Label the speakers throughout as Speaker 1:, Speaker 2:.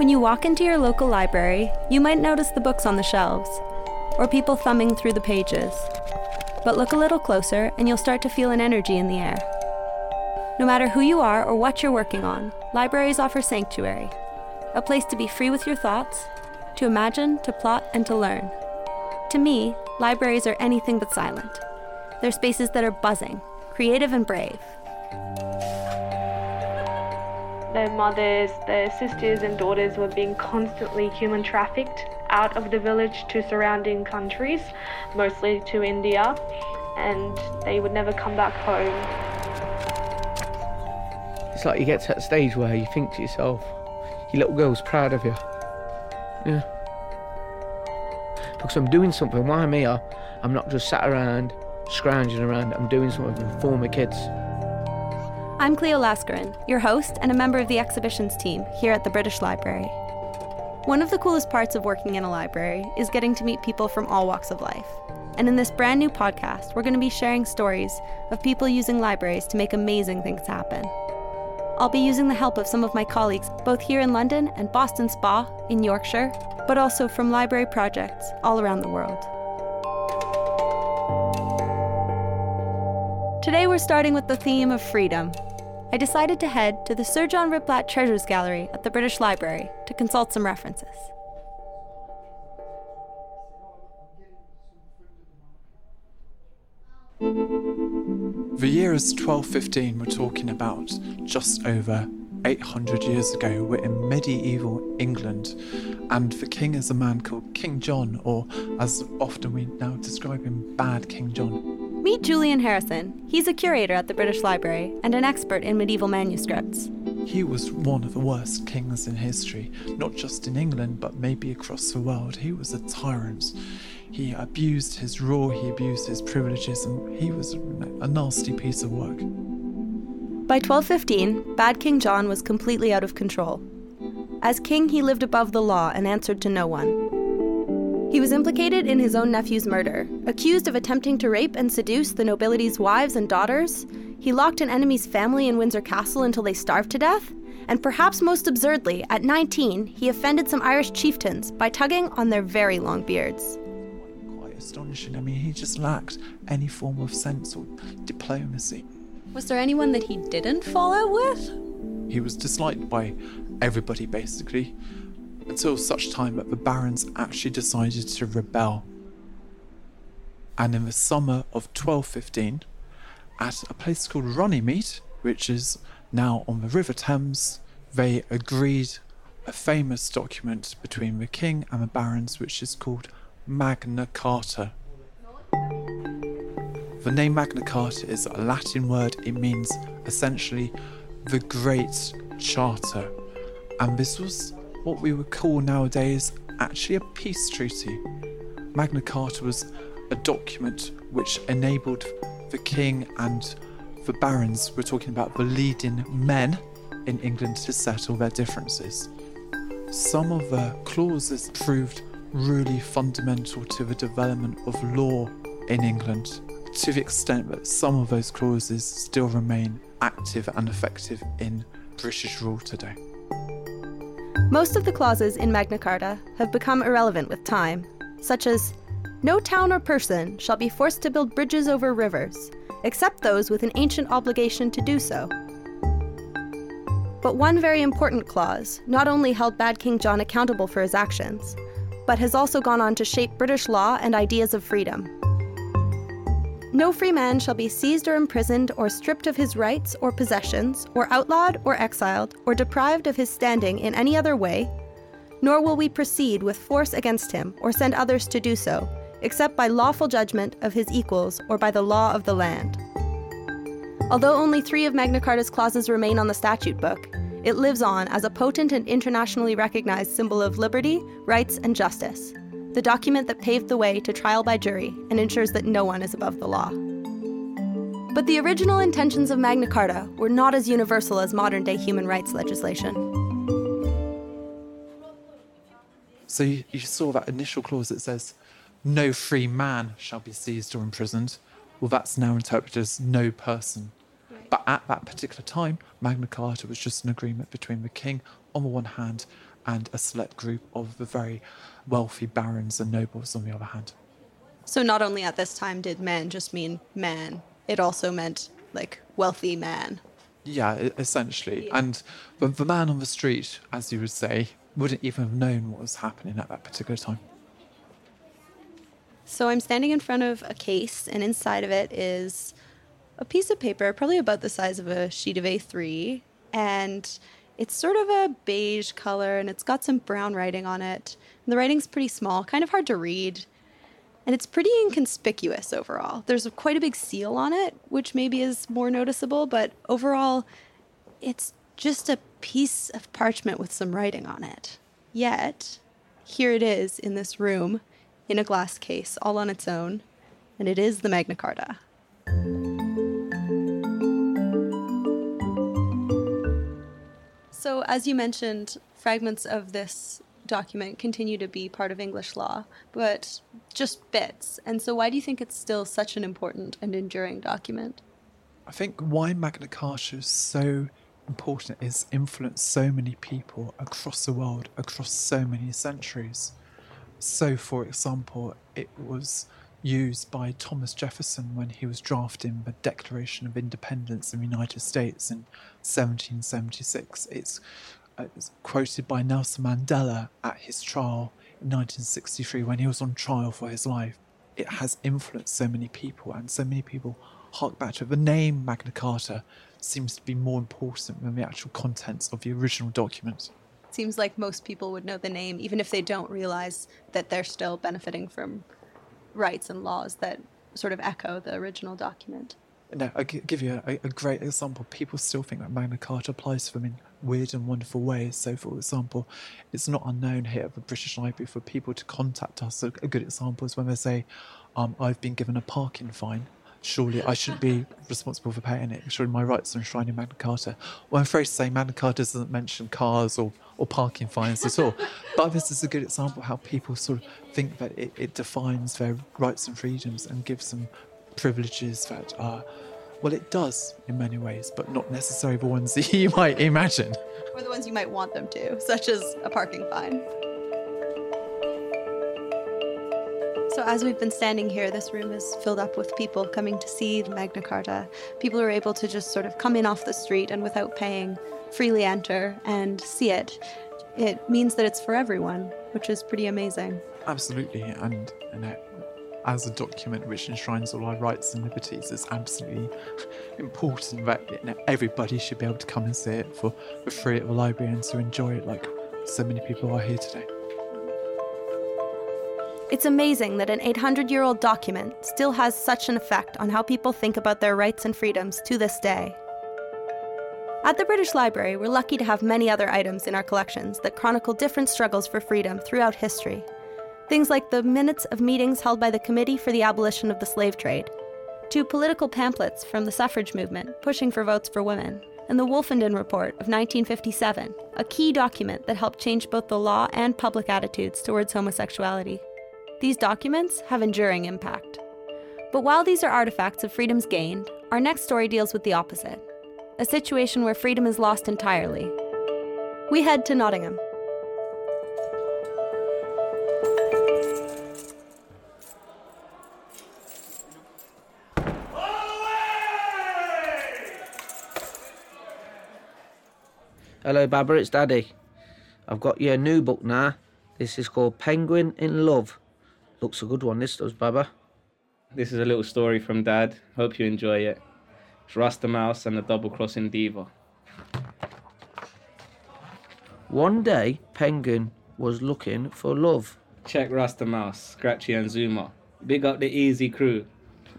Speaker 1: When you walk into your local library, you might notice the books on the shelves, or people thumbing through the pages. But look a little closer, and you'll start to feel an energy in the air. No matter who you are or what you're working on, libraries offer sanctuary a place to be free with your thoughts, to imagine, to plot, and to learn. To me, libraries are anything but silent. They're spaces that are buzzing, creative, and brave.
Speaker 2: Their mothers, their sisters, and daughters were being constantly human trafficked out of the village to surrounding countries, mostly to India, and they would never come back home.
Speaker 3: It's like you get to that stage where you think to yourself, your little girl's proud of you. Yeah. Because I'm doing something. Why I'm here, I'm not just sat around, scrounging around. I'm doing something for my kids.
Speaker 1: I'm Cleo Laskarin, your host and a member of the exhibitions team here at the British Library. One of the coolest parts of working in a library is getting to meet people from all walks of life. And in this brand new podcast, we're going to be sharing stories of people using libraries to make amazing things happen. I'll be using the help of some of my colleagues, both here in London and Boston Spa in Yorkshire, but also from library projects all around the world. Today we're starting with the theme of freedom. I decided to head to the Sir John Ritblat Treasures Gallery at the British Library to consult some references.
Speaker 4: The year is 1215, we're talking about just over 800 years ago. We're in medieval England, and the king is a man called King John, or as often we now describe him, Bad King John.
Speaker 1: Meet Julian Harrison. He's a curator at the British Library and an expert in medieval manuscripts.
Speaker 4: He was one of the worst kings in history, not just in England, but maybe across the world. He was a tyrant. He abused his rule, he abused his privileges, and he was a nasty piece of work.
Speaker 1: By 1215, Bad King John was completely out of control. As king, he lived above the law and answered to no one. He was implicated in his own nephew's murder, accused of attempting to rape and seduce the nobility's wives and daughters. He locked an enemy's family in Windsor Castle until they starved to death. And perhaps most absurdly, at 19, he offended some Irish chieftains by tugging on their very long beards
Speaker 4: astonishing. I mean, he just lacked any form of sense or diplomacy.
Speaker 1: Was there anyone that he didn't fall out with?
Speaker 4: He was disliked by everybody, basically, until such time that the barons actually decided to rebel. And in the summer of 1215, at a place called Runnymede, which is now on the River Thames, they agreed a famous document between the king and the barons, which is called Magna Carta. The name Magna Carta is a Latin word, it means essentially the Great Charter. And this was what we would call nowadays actually a peace treaty. Magna Carta was a document which enabled the king and the barons, we're talking about the leading men in England, to settle their differences. Some of the clauses proved really fundamental to the development of law in England, to the extent that some of those clauses still remain active and effective in British rule today.
Speaker 1: Most of the clauses in Magna Carta have become irrelevant with time, such as No town or person shall be forced to build bridges over rivers, except those with an ancient obligation to do so. But one very important clause not only held Bad King John accountable for his actions, but has also gone on to shape British law and ideas of freedom. No free man shall be seized or imprisoned or stripped of his rights or possessions, or outlawed or exiled, or deprived of his standing in any other way, nor will we proceed with force against him or send others to do so, except by lawful judgment of his equals or by the law of the land. Although only three of Magna Carta's clauses remain on the statute book, it lives on as a potent and internationally recognized symbol of liberty, rights, and justice, the document that paved the way to trial by jury and ensures that no one is above the law. But the original intentions of Magna Carta were not as universal as modern day human rights legislation.
Speaker 4: So you, you saw that initial clause that says, no free man shall be seized or imprisoned. Well, that's now interpreted as no person but at that particular time, Magna Carta was just an agreement between the king on the one hand and a select group of the very wealthy barons and nobles on the other hand.
Speaker 1: So not only at this time did man just mean man, it also meant like wealthy man.
Speaker 4: Yeah, essentially. And the, the man on the street, as you would say, wouldn't even have known what was happening at that particular time.
Speaker 1: So I'm standing in front of a case, and inside of it is a piece of paper, probably about the size of a sheet of A3, and it's sort of a beige color, and it's got some brown writing on it. And the writing's pretty small, kind of hard to read, and it's pretty inconspicuous overall. There's quite a big seal on it, which maybe is more noticeable, but overall, it's just a piece of parchment with some writing on it. Yet, here it is in this room in a glass case all on its own, and it is the Magna Carta. So, as you mentioned, fragments of this document continue to be part of English law, but just bits. And so, why do you think it's still such an important and enduring document?
Speaker 4: I think why Magna Carta is so important is influenced so many people across the world, across so many centuries. So, for example, it was used by Thomas Jefferson when he was drafting the Declaration of Independence in the United States in 1776. It's, uh, it's quoted by Nelson Mandela at his trial in 1963 when he was on trial for his life. It has influenced so many people, and so many people hark back to. The name Magna Carta seems to be more important than the actual contents of the original document.
Speaker 1: Seems like most people would know the name, even if they don't realize that they're still benefiting from rights and laws that sort of echo the original document.
Speaker 4: No, I'll give you a, a great example. People still think that Magna Carta applies to them in weird and wonderful ways. So, for example, it's not unknown here at the British Library for people to contact us. A, a good example is when they say, um, I've been given a parking fine. Surely I shouldn't be responsible for paying it. Surely my rights are enshrined in Magna Carta. Well, I'm afraid to say Magna Carta doesn't mention cars or, or parking fines at all. But this is a good example of how people sort of think that it, it defines their rights and freedoms and gives them privileges that are, well, it does in many ways, but not necessarily the ones that you might imagine.
Speaker 1: Or the ones you might want them to, such as a parking fine. So, as we've been standing here, this room is filled up with people coming to see the Magna Carta. People are able to just sort of come in off the street and without paying, freely enter and see it. It means that it's for everyone, which is pretty amazing.
Speaker 4: Absolutely, and you know, as a document which enshrines all our rights and liberties, it's absolutely important that you know, everybody should be able to come and see it for, for free at the library and to enjoy it like so many people are here today.
Speaker 1: It's amazing that an 800 year old document still has such an effect on how people think about their rights and freedoms to this day. At the British Library, we're lucky to have many other items in our collections that chronicle different struggles for freedom throughout history. Things like the minutes of meetings held by the Committee for the Abolition of the Slave Trade, to political pamphlets from the suffrage movement pushing for votes for women, and the Wolfenden Report of 1957, a key document that helped change both the law and public attitudes towards homosexuality. These documents have enduring impact. But while these are artifacts of freedoms gained, our next story deals with the opposite a situation where freedom is lost entirely. We head to Nottingham.
Speaker 3: Hello, Baba, it's Daddy. I've got you a new book now. This is called Penguin in Love. Looks a good one, this does, Baba.
Speaker 5: This is a little story from Dad. Hope you enjoy it. Rasta Mouse and the double crossing diva.
Speaker 3: One day, Penguin was looking for love.
Speaker 5: Check Rasta Mouse, Scratchy and Zooma. Big up the easy crew.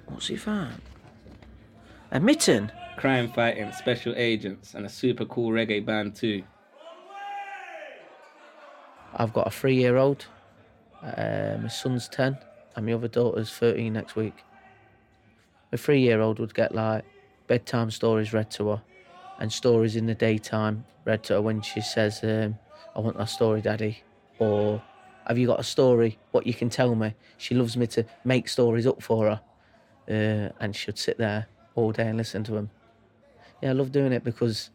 Speaker 3: What's he found? A mitten.
Speaker 5: Crime fighting, special agents, and a super cool reggae band too.
Speaker 3: I've got a three year old. Uh, my son's 10, and my other daughter's 13 next week. My three year old would get like bedtime stories read to her and stories in the daytime read to her when she says, um, I want that story, Daddy. Or, Have you got a story? What you can tell me? She loves me to make stories up for her. Uh, and she'd sit there all day and listen to them. Yeah, I love doing it because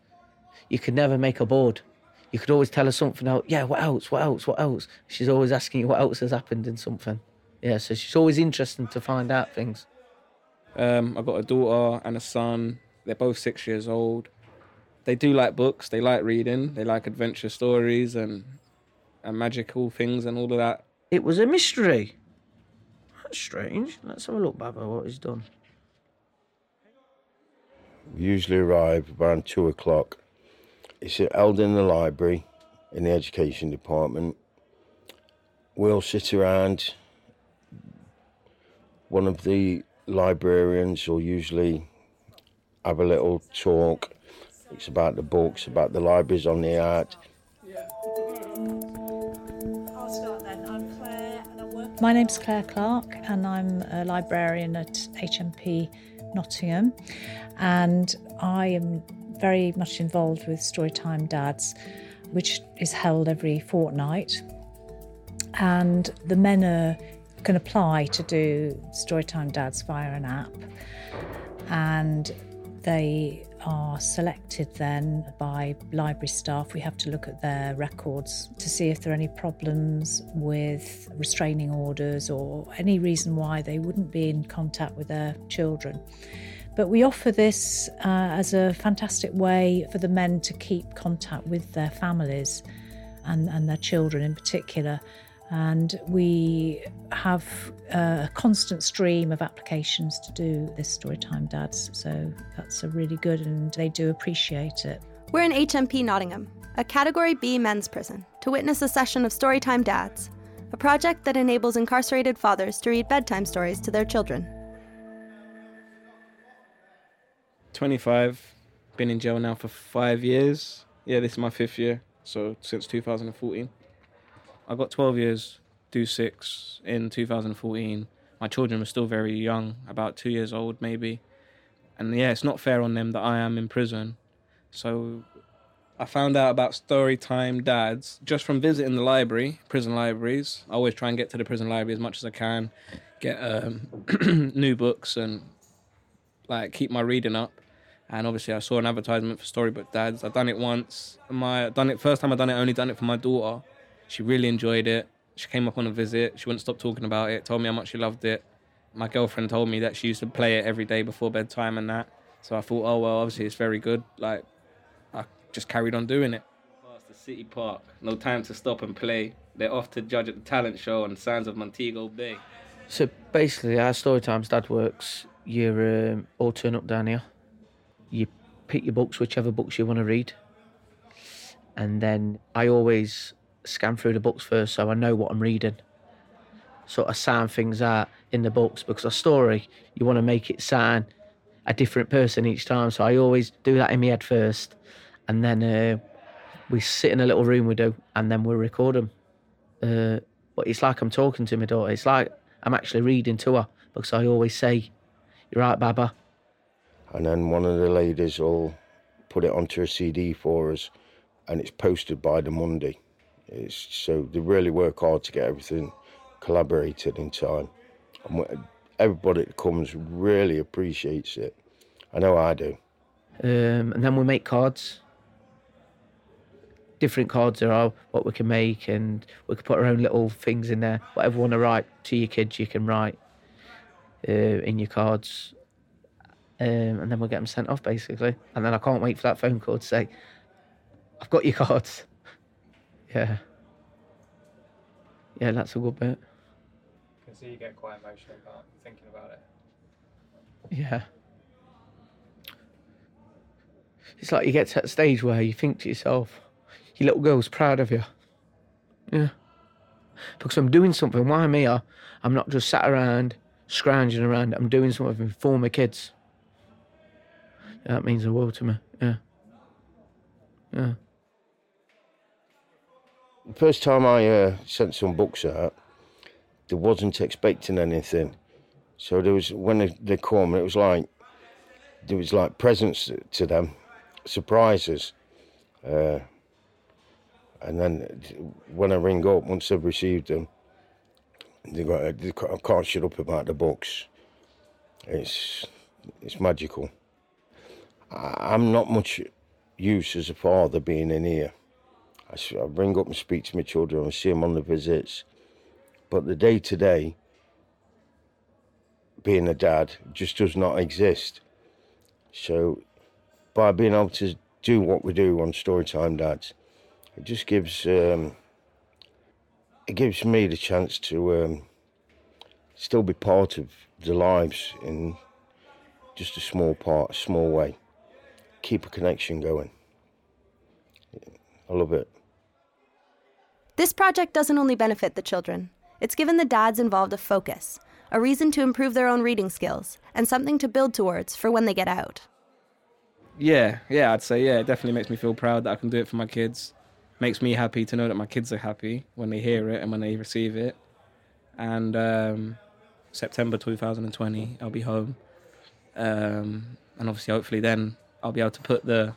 Speaker 3: you could never make her bored. You could always tell her something else. Yeah, what else? What else? What else? She's always asking you what else has happened in something. Yeah, so she's always interested to find out things.
Speaker 5: Um, I've got a daughter and a son. They're both six years old. They do like books. They like reading. They like adventure stories and and magical things and all of that.
Speaker 3: It was a mystery. That's strange. Let's have a look, Baba, what he's done.
Speaker 6: We usually arrive around two o'clock. It's held in the library in the education department. We'll sit around. One of the librarians will usually have a little talk. It's about the books, about the libraries on the art.
Speaker 7: I'll start then. I'm Claire and I work. My name's Claire Clark and I'm a librarian at HMP Nottingham. And I am very much involved with Storytime Dads, which is held every fortnight. And the men are, can apply to do Storytime Dads via an app. And they are selected then by library staff. We have to look at their records to see if there are any problems with restraining orders or any reason why they wouldn't be in contact with their children. But we offer this uh, as a fantastic way for the men to keep contact with their families and, and their children in particular. And we have a constant stream of applications to do this Storytime Dads. So that's a really good, and they do appreciate it.
Speaker 1: We're in HMP Nottingham, a Category B men's prison, to witness a session of Storytime Dads, a project that enables incarcerated fathers to read bedtime stories to their children.
Speaker 5: 25, been in jail now for five years. Yeah, this is my fifth year, so since 2014. I got 12 years, do six in 2014. My children were still very young, about two years old maybe. And yeah, it's not fair on them that I am in prison. So I found out about Storytime Dads just from visiting the library, prison libraries. I always try and get to the prison library as much as I can, get um, new books and like keep my reading up. And obviously, I saw an advertisement for Storybook Dads. I've done it once. My done it first time I done it. Only done it for my daughter. She really enjoyed it. She came up on a visit. She wouldn't stop talking about it. Told me how much she loved it. My girlfriend told me that she used to play it every day before bedtime and that. So I thought, oh well, obviously it's very good. Like, I just carried on doing it. Past the city park, no time to stop and play. They're off to judge at the talent show on the sands of Montego Bay.
Speaker 3: So basically, our story times dad works. You um, all turn up down here. You pick your books, whichever books you want to read, and then I always scan through the books first so I know what I'm reading. Sort of sound things out in the books because a story you want to make it sound a different person each time. So I always do that in my head first, and then uh, we sit in a little room we do, and then we record them. Uh, but it's like I'm talking to my daughter. It's like I'm actually reading to her because I always say, "You're right, Baba."
Speaker 6: And then one of the ladies will put it onto a CD for us, and it's posted by the Monday. It's, so they really work hard to get everything collaborated in time. And everybody that comes really appreciates it. I know I do.
Speaker 3: Um, and then we make cards. Different cards there are what we can make, and we can put our own little things in there. Whatever you want to write to your kids, you can write uh, in your cards, um, and then we'll get them sent off basically. And then I can't wait for that phone call to say, "I've got your cards." Yeah, yeah, that's a good bit.
Speaker 8: I can see you get quite emotional about thinking about it.
Speaker 3: Yeah. It's like you get to that stage where you think to yourself, your little girl's proud of you. Yeah. Because I'm doing something. Why here, I'm not just sat around, scrounging around. I'm doing something for my kids. Yeah, that means the world to me. Yeah. Yeah.
Speaker 6: The first time I uh, sent some books out, they wasn't expecting anything. So there was when they, they come, it was like there was like presents to them, surprises. Uh, and then when I ring up, once they've received them, they go, they ca- I can't shut up about the books. It's it's magical. I, I'm not much use as a father being in here. I, I bring up and speak to my children and see them on the visits. But the day to day, being a dad just does not exist. So, by being able to do what we do on Storytime Dads, it just gives um, it gives me the chance to um, still be part of the lives in just a small part, a small way. Keep a connection going. I love it.
Speaker 1: This project doesn't only benefit the children, it's given the dads involved a focus, a reason to improve their own reading skills, and something to build towards for when they get out.
Speaker 5: Yeah, yeah, I'd say yeah. It definitely makes me feel proud that I can do it for my kids. Makes me happy to know that my kids are happy when they hear it and when they receive it. And um, September 2020, I'll be home, um, and obviously, hopefully, then I'll be able to put the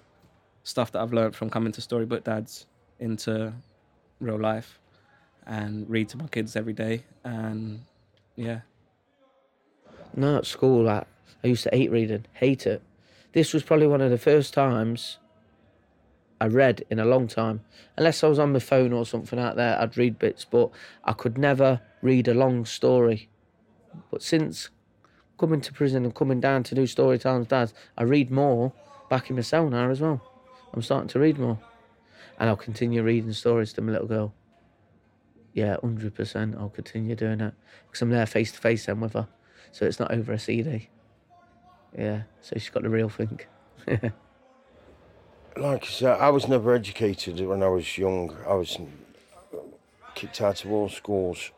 Speaker 5: stuff that I've learned from coming to Storybook Dads into real life and read to my kids every day. And yeah,
Speaker 3: No, at school, I, I used to hate reading, hate it. This was probably one of the first times I read in a long time. Unless I was on my phone or something out there, I'd read bits, but I could never read a long story. But since coming to prison and coming down to do story times, dads, I read more back in my cell now as well. I'm starting to read more. And I'll continue reading stories to my little girl. Yeah, 100%. I'll continue doing it. Because I'm there face to face then with her. So it's not over a CD. Yeah, so she's got the real thing.
Speaker 6: Like I said, I was never educated when I was young. I was kicked out of all schools.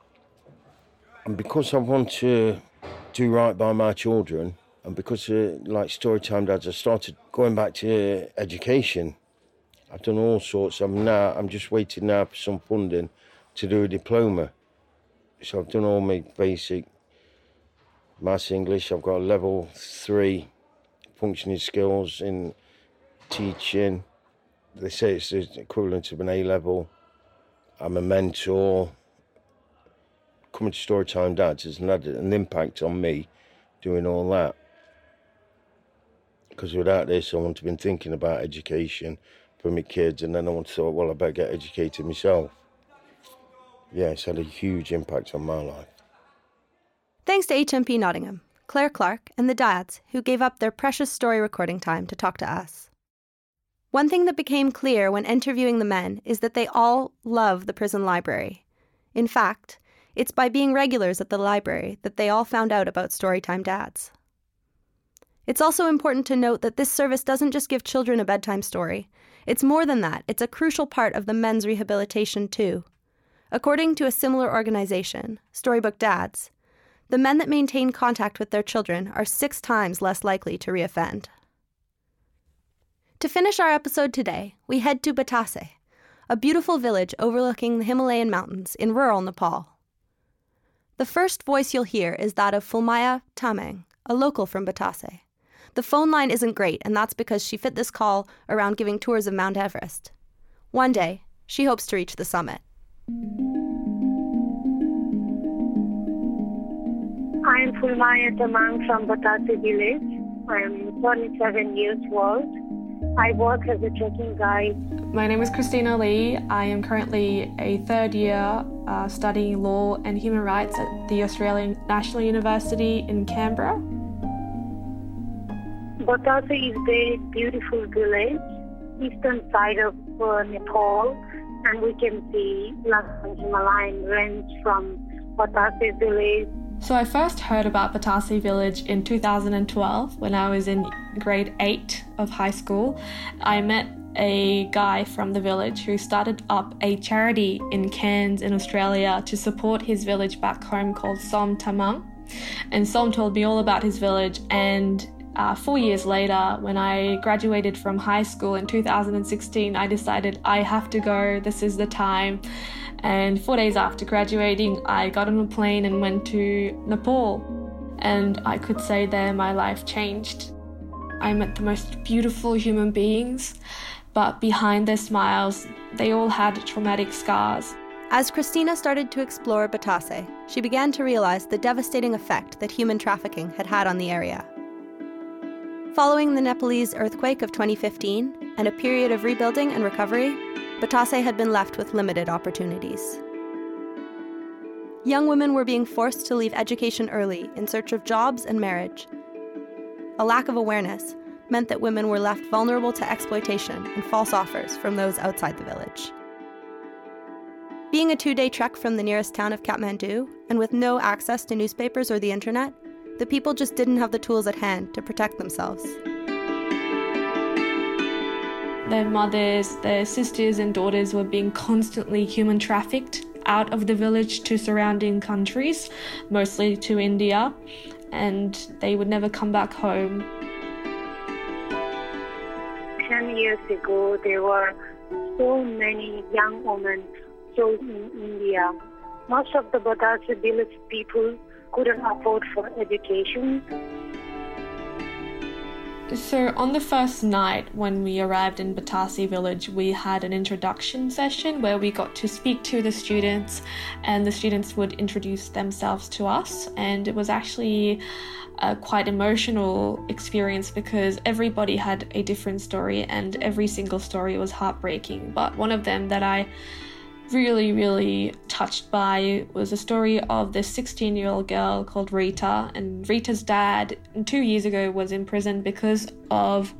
Speaker 6: And because I want to do right by my children, and because, uh, like Storytime Dads, I started going back to education. I've done all sorts. I'm now, I'm just waiting now for some funding to do a diploma. So I've done all my basic maths, English. I've got a level three functioning skills in teaching. They say it's the equivalent of an A level. I'm a mentor. Coming to Storytime Dads has had an impact on me doing all that. Because without this, I wouldn't have been thinking about education for my kids, and then I thought, well, I better get educated myself. Yeah, it's had a huge impact on my life.
Speaker 1: Thanks to HMP Nottingham, Claire Clark, and the dads who gave up their precious story recording time to talk to us. One thing that became clear when interviewing the men is that they all love the prison library. In fact, it's by being regulars at the library that they all found out about Storytime Dads. It's also important to note that this service doesn't just give children a bedtime story. It's more than that, it's a crucial part of the men's rehabilitation, too. According to a similar organization, Storybook Dads, the men that maintain contact with their children are six times less likely to reoffend. To finish our episode today, we head to Batase, a beautiful village overlooking the Himalayan mountains in rural Nepal. The first voice you'll hear is that of Fulmaya Tamang, a local from Batase. The phone line isn't great, and that's because she fit this call around giving tours of Mount Everest. One day, she hopes to reach the summit.
Speaker 9: I am Fulmaya Tamang from Batase village. I am 27 years old. I work as a trekking guide.
Speaker 2: My name is Christina Lee. I am currently a third year uh, studying law and human rights at the Australian National University in Canberra.
Speaker 9: Batase is a beautiful village, eastern side of uh, Nepal, and we can see Lassang Himalayan range from Batase village.
Speaker 2: So I first heard about Batase village in 2012 when I was in grade 8 of high school. I met a guy from the village who started up a charity in Cairns in Australia to support his village back home called Som Tamang. And Som told me all about his village and uh, four years later, when I graduated from high school in 2016, I decided I have to go. This is the time. And four days after graduating, I got on a plane and went to Nepal. And I could say there my life changed. I met the most beautiful human beings, but behind their smiles, they all had traumatic scars.
Speaker 1: As Christina started to explore Batase, she began to realize the devastating effect that human trafficking had had on the area. Following the Nepalese earthquake of 2015 and a period of rebuilding and recovery, Batase had been left with limited opportunities. Young women were being forced to leave education early in search of jobs and marriage. A lack of awareness meant that women were left vulnerable to exploitation and false offers from those outside the village. Being a two day trek from the nearest town of Kathmandu, and with no access to newspapers or the internet, the people just didn't have the tools at hand to protect themselves.
Speaker 2: Their mothers, their sisters, and daughters were being constantly human trafficked out of the village to surrounding countries, mostly to India, and they would never come back home.
Speaker 9: Ten years ago, there were so many young women sold in India. Most of the Batase village people couldn't afford for education.
Speaker 2: So, on the first night when we arrived in Batase village, we had an introduction session where we got to speak to the students, and the students would introduce themselves to us. And it was actually a quite emotional experience because everybody had a different story, and every single story was heartbreaking. But one of them that I really, really touched by was a story of this 16 year old girl called Rita. And Rita's dad, two years ago, was in prison because of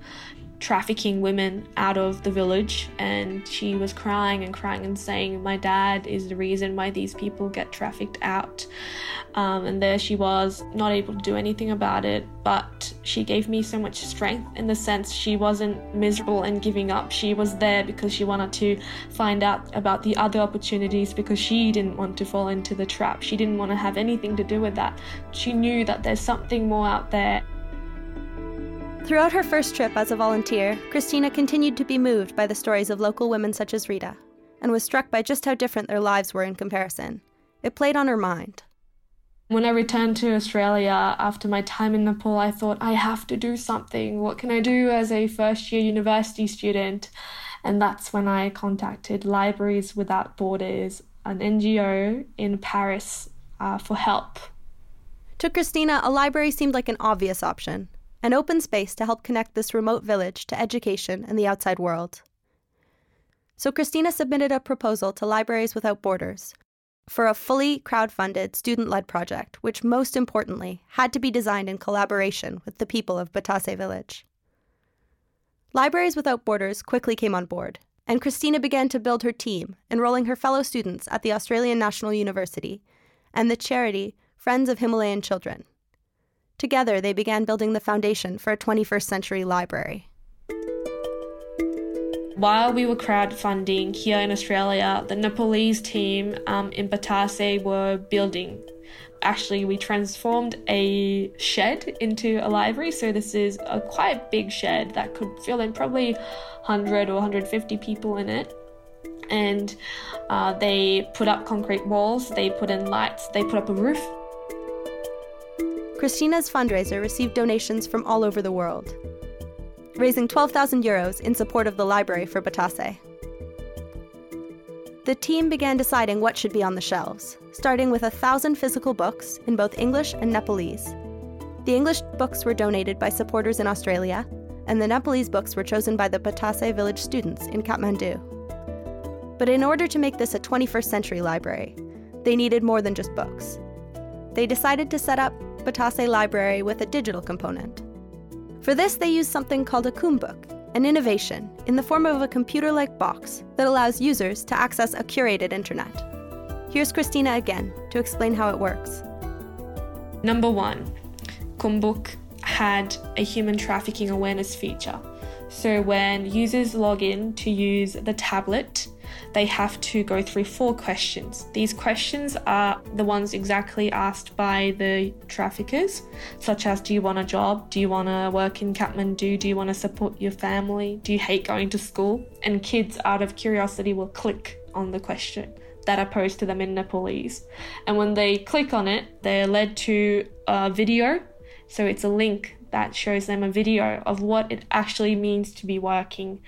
Speaker 2: trafficking women out of the village and she was crying and crying and saying my dad is the reason why these people get trafficked out. Um, and there she was not able to do anything about it but she gave me so much strength in the sense she wasn't miserable and giving up. She was there because she wanted to find out about the other opportunities because she didn't want to fall into the trap. She didn't want to have anything to do with that. She knew that there's something more out there
Speaker 1: Throughout her first trip as a volunteer, Christina continued to be moved by the stories of local women such as Rita, and was struck by just how different their lives were in comparison. It played on her mind.
Speaker 2: When I returned to Australia after my time in Nepal, I thought, I have to do something. What can I do as a first year university student? And that's when I contacted Libraries Without Borders, an NGO in Paris, uh, for help.
Speaker 1: To Christina, a library seemed like an obvious option, an open space to help connect this remote village to education and the outside world. So Christina submitted a proposal to Libraries Without Borders for a fully crowd-funded student-led project, which most importantly had to be designed in collaboration with the people of Batase village. Libraries Without Borders quickly came on board, and Christina began to build her team, enrolling her fellow students at the Australian National University and the charity Friends of Himalayan Children. Together, they began building the foundation for a 21st century library.
Speaker 2: While we were crowdfunding here in Australia, the Nepalese team um, in Batase were building. Actually, we transformed a shed into a library. So, this is a quite big shed that could fill in probably 100 or 150 people in it and uh, they put up concrete walls, they put in lights, they put up a roof,
Speaker 1: Christina's fundraiser received donations from all over the world, raising 12,000 euros in support of the library for Batase. The team began deciding what should be on the shelves, starting with a thousand physical books in both English and Nepalese. The English books were donated by supporters in Australia, and the Nepalese books were chosen by the Batase village students in Kathmandu. But in order to make this a 21st century library, they needed more than just books. They decided to set up Batase library with a digital component. For this, they use something called a KoomBook, an innovation in the form of a computer like box that allows users to access a curated internet. Here's Christina again to explain how it works.
Speaker 2: Number one, KoomBook had a human trafficking awareness feature. So when users log in to use the tablet, they have to go through four questions. These questions are the ones exactly asked by the traffickers, such as Do you want a job? Do you want to work in Kathmandu? Do you want to support your family? Do you hate going to school? And kids, out of curiosity, will click on the question that are posed to them in Nepalese. And when they click on it, they're led to a video. So it's a link that shows them a video of what it actually means to be working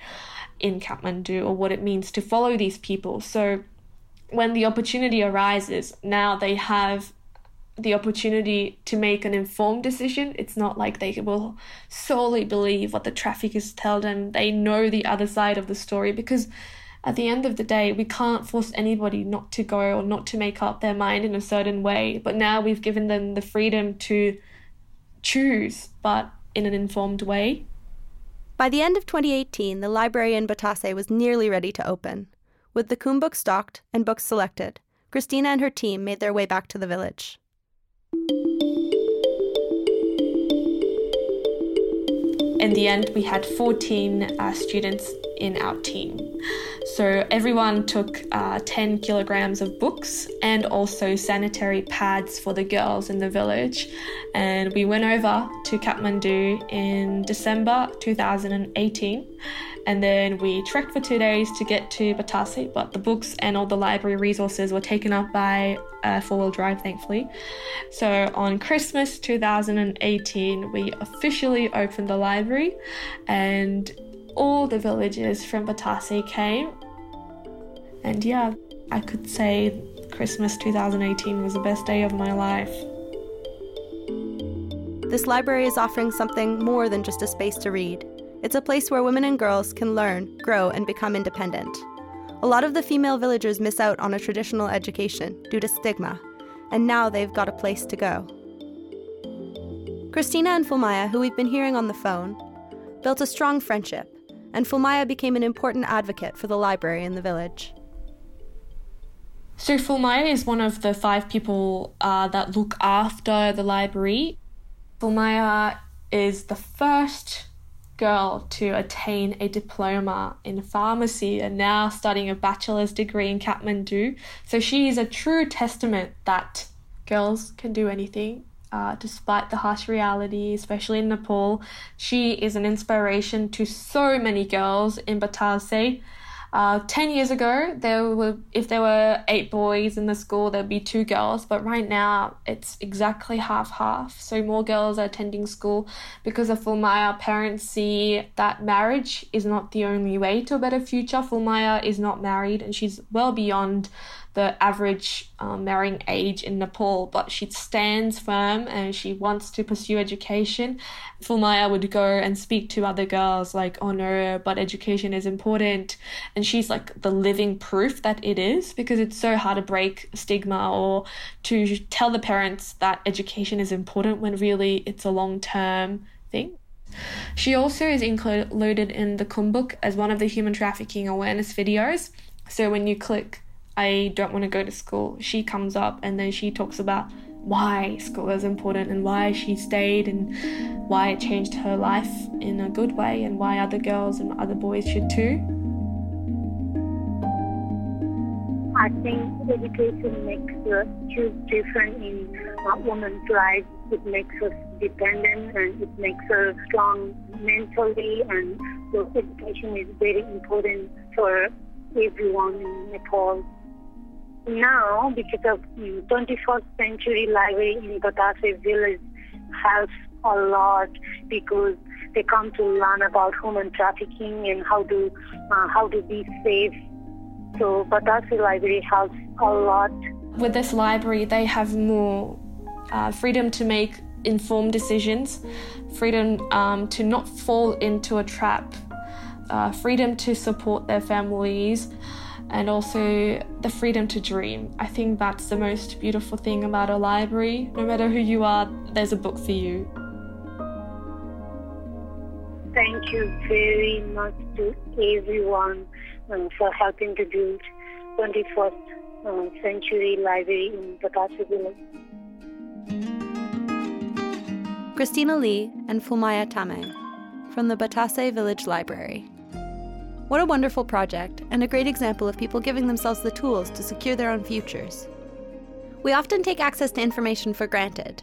Speaker 2: in Kathmandu or what it means to follow these people. So when the opportunity arises, now they have the opportunity to make an informed decision. It's not like they will solely believe what the traffickers tell them. They know the other side of the story because at the end of the day, we can't force anybody not to go or not to make up their mind in a certain way. But now we've given them the freedom to choose, but in an informed way.
Speaker 1: By the end of 2018, the library in Batase was nearly ready to open. With the KoomBook book stocked and books selected, Christina and her team made their way back to the village.
Speaker 2: In the end, we had 14 uh, students in our team. So everyone took uh, 10 kilograms of books and also sanitary pads for the girls in the village. And we went over to Kathmandu in December 2018 and then we trekked for two days to get to Batase, but the books and all the library resources were taken up by uh, four wheel drive, thankfully. So on Christmas 2018, we officially opened the library, and all the villagers from Batase came. And yeah, I could say Christmas 2018 was the best day of my life.
Speaker 1: This library is offering something more than just a space to read. It's a place where women and girls can learn, grow, and become independent. A lot of the female villagers miss out on a traditional education due to stigma, and now they've got a place to go. Christina and Fulmaya, who we've been hearing on the phone, built a strong friendship, and Fulmaya became an important advocate for the library in the village.
Speaker 2: So, Fulmaya is one of the five people uh, that look after the library. Fulmaya is the first girl to attain a diploma in pharmacy and now studying a bachelor's degree in Kathmandu. So she is a true testament that girls can do anything. Uh, despite the harsh reality, especially in Nepal, she is an inspiration to so many girls in Batase uh, 10 years ago, there were if there were eight boys in the school, there'd be two girls. But right now, it's exactly half half. So more girls are attending school because of Fulmaya. Parents see that marriage is not the only way to a better future. Fulmaya is not married, and she's well beyond the average um, marrying age in Nepal, but she stands firm and she wants to pursue education. Fulmaya would go and speak to other girls like, oh no, but education is important. And she's like the living proof that it is because it's so hard to break stigma or to tell the parents that education is important when really it's a long term thing. She also is included in the KoomBook as one of the human trafficking awareness videos. So when you click I don't want to go to school, she comes up and then she talks about why school is important and why she stayed and why it changed her life in a good way and why other girls and other boys should too.
Speaker 9: I think education makes a huge difference in a woman's life. It makes us dependent and it makes us strong mentally and so education is very important for everyone in Nepal now, because of 21st mm, century library in Batase village helps a lot because they come to learn about human trafficking and how to uh, how to be safe. So Batase library helps a lot.
Speaker 2: With this library, they have more uh, freedom to make informed decisions, freedom um, to not fall into a trap, uh, freedom to support their families and also the freedom to dream. I think that's the most beautiful thing about a library. No matter who you are, there's a book for you.
Speaker 9: Thank you very much to everyone uh, for helping to build 21st uh, century library in Batase village.
Speaker 1: Christina Lee and Fulmaya Tamang from the Batase Village Library. What a wonderful project, and a great example of people giving themselves the tools to secure their own futures. We often take access to information for granted,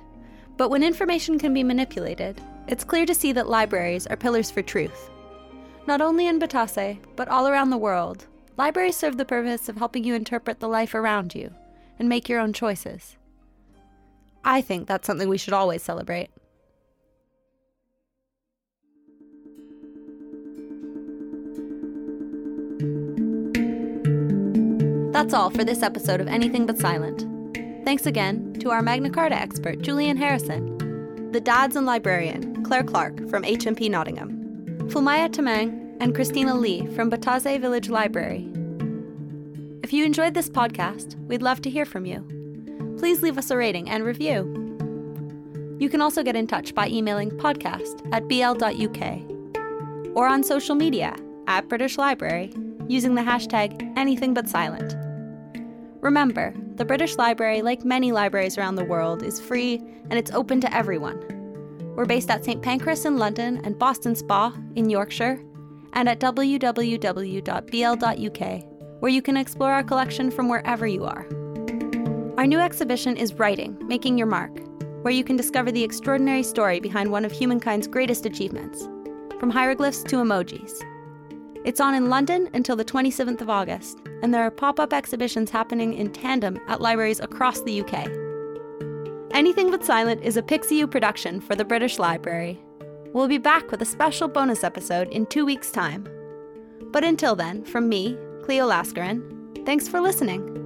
Speaker 1: but when information can be manipulated, it's clear to see that libraries are pillars for truth. Not only in Batase, but all around the world, libraries serve the purpose of helping you interpret the life around you and make your own choices. I think that's something we should always celebrate. That's all for this episode of Anything But Silent. Thanks again to our Magna Carta expert, Julian Harrison, the dads and librarian, Claire Clark from HMP Nottingham, Fulmaya Tamang and Christina Lee from Batase Village Library, If you enjoyed this podcast, we'd love to hear from you. Please leave us a rating and review. You can also get in touch by emailing podcast at bl.uk or on social media at British Library using the hashtag AnythingButSilent. Remember, the British Library, like many libraries around the world, is free and it's open to everyone. We're based at St Pancras in London and Boston Spa in Yorkshire, and at www.bl.uk, where you can explore our collection from wherever you are. Our new exhibition is Writing, Making Your Mark, where you can discover the extraordinary story behind one of humankind's greatest achievements, from hieroglyphs to emojis. It's on in London until the 27th of August, and there are pop up exhibitions happening in tandem at libraries across the UK. Anything But Silent is a Pixiu production for the British Library. We'll be back with a special bonus episode in two weeks' time. But until then, from me, Cleo Laskarin, thanks for listening.